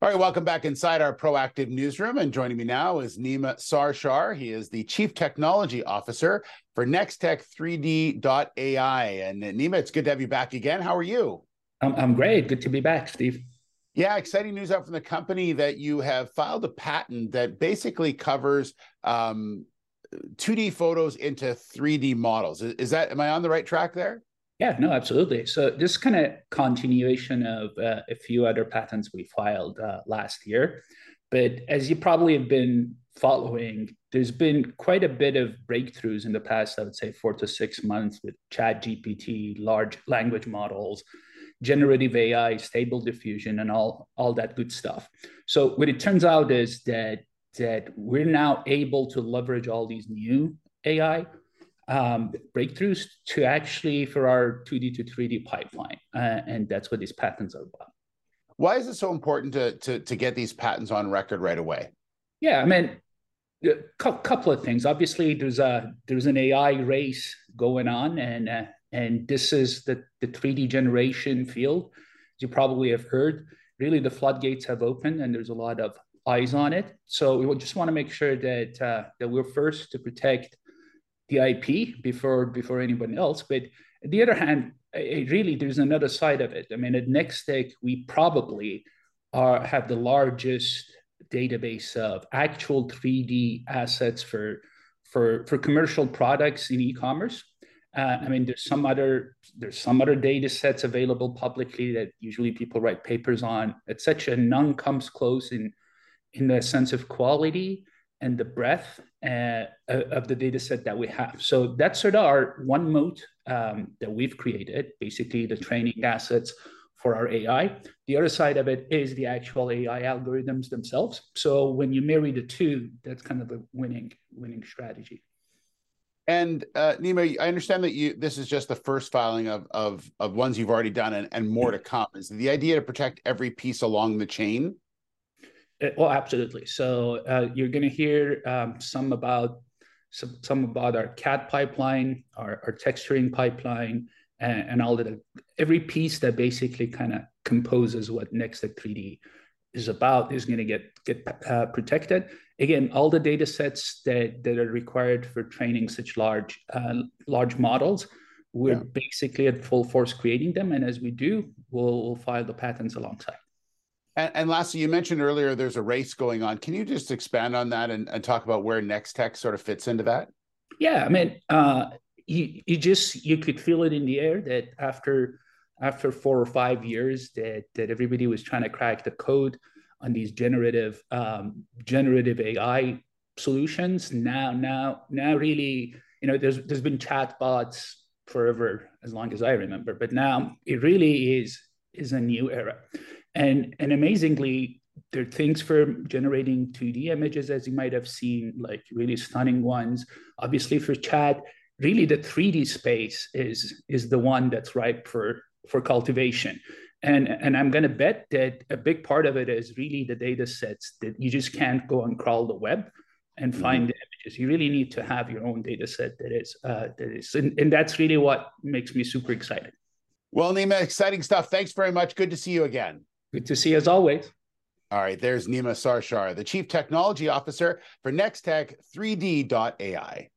All right, welcome back inside our proactive newsroom. And joining me now is Nima Sarshar. He is the Chief Technology Officer for Nextech3D.ai. And Nima, it's good to have you back again. How are you? I'm, I'm great. Good to be back, Steve. Yeah, exciting news out from the company that you have filed a patent that basically covers um, 2D photos into 3D models. Is that, am I on the right track there? Yeah, no, absolutely. So this kind of continuation of uh, a few other patents we filed uh, last year. But as you probably have been following, there's been quite a bit of breakthroughs in the past, I would say four to six months with Chat GPT, large language models, generative AI, stable diffusion, and all, all that good stuff. So what it turns out is that that we're now able to leverage all these new AI um, breakthroughs to actually for our 2D to 3D pipeline. Uh, and that's what these patents are about. Why is it so important to, to, to get these patents on record right away? Yeah, I mean, a couple of things. Obviously, there's a there's an AI race going on, and uh, and this is the the 3D generation field. As you probably have heard, really the floodgates have opened, and there's a lot of eyes on it. So we just want to make sure that uh, that we're first to protect the IP before before anyone else. But on the other hand, it really there's another side of it. I mean, at Nextech, we probably are have the largest database of actual 3D assets for for for commercial products in e-commerce. Uh, I mean, there's some other there's some other data sets available publicly that usually people write papers on, etc. None comes close in in the sense of quality and the breadth uh, of the data set that we have. So that's sort of our one moat um, that we've created, basically the training assets for our AI. The other side of it is the actual AI algorithms themselves. So when you marry the two, that's kind of a winning winning strategy. And uh, Nima, I understand that you this is just the first filing of of of ones you've already done and, and more to come. Is the idea to protect every piece along the chain? Uh, well, absolutely. So uh, you're going to hear um, some about some, some about our CAD pipeline, our, our texturing pipeline, and, and all that. Every piece that basically kind of composes what Nextech 3D is about is going to get get uh, protected. Again, all the data sets that, that are required for training such large uh, large models, we're yeah. basically at full force creating them, and as we do, we'll, we'll file the patents alongside. And, and, lastly, you mentioned earlier there's a race going on. Can you just expand on that and, and talk about where Nextech sort of fits into that? Yeah, I mean, uh, you you just you could feel it in the air that after after four or five years that that everybody was trying to crack the code on these generative um, generative AI solutions. Now now now really, you know, there's there's been chatbots forever as long as I remember, but now it really is is a new era. And, and amazingly, there are things for generating 2D images, as you might have seen, like really stunning ones. Obviously, for chat, really the 3D space is, is the one that's ripe for, for cultivation. And, and I'm going to bet that a big part of it is really the data sets that you just can't go and crawl the web and mm-hmm. find mm-hmm. the images. You really need to have your own data set that is, uh, that is and, and that's really what makes me super excited. Well, Nima, exciting stuff. Thanks very much. Good to see you again. Good to see you as always. All right, there's Nima Sarshar, the Chief Technology Officer for Nextech3D.ai.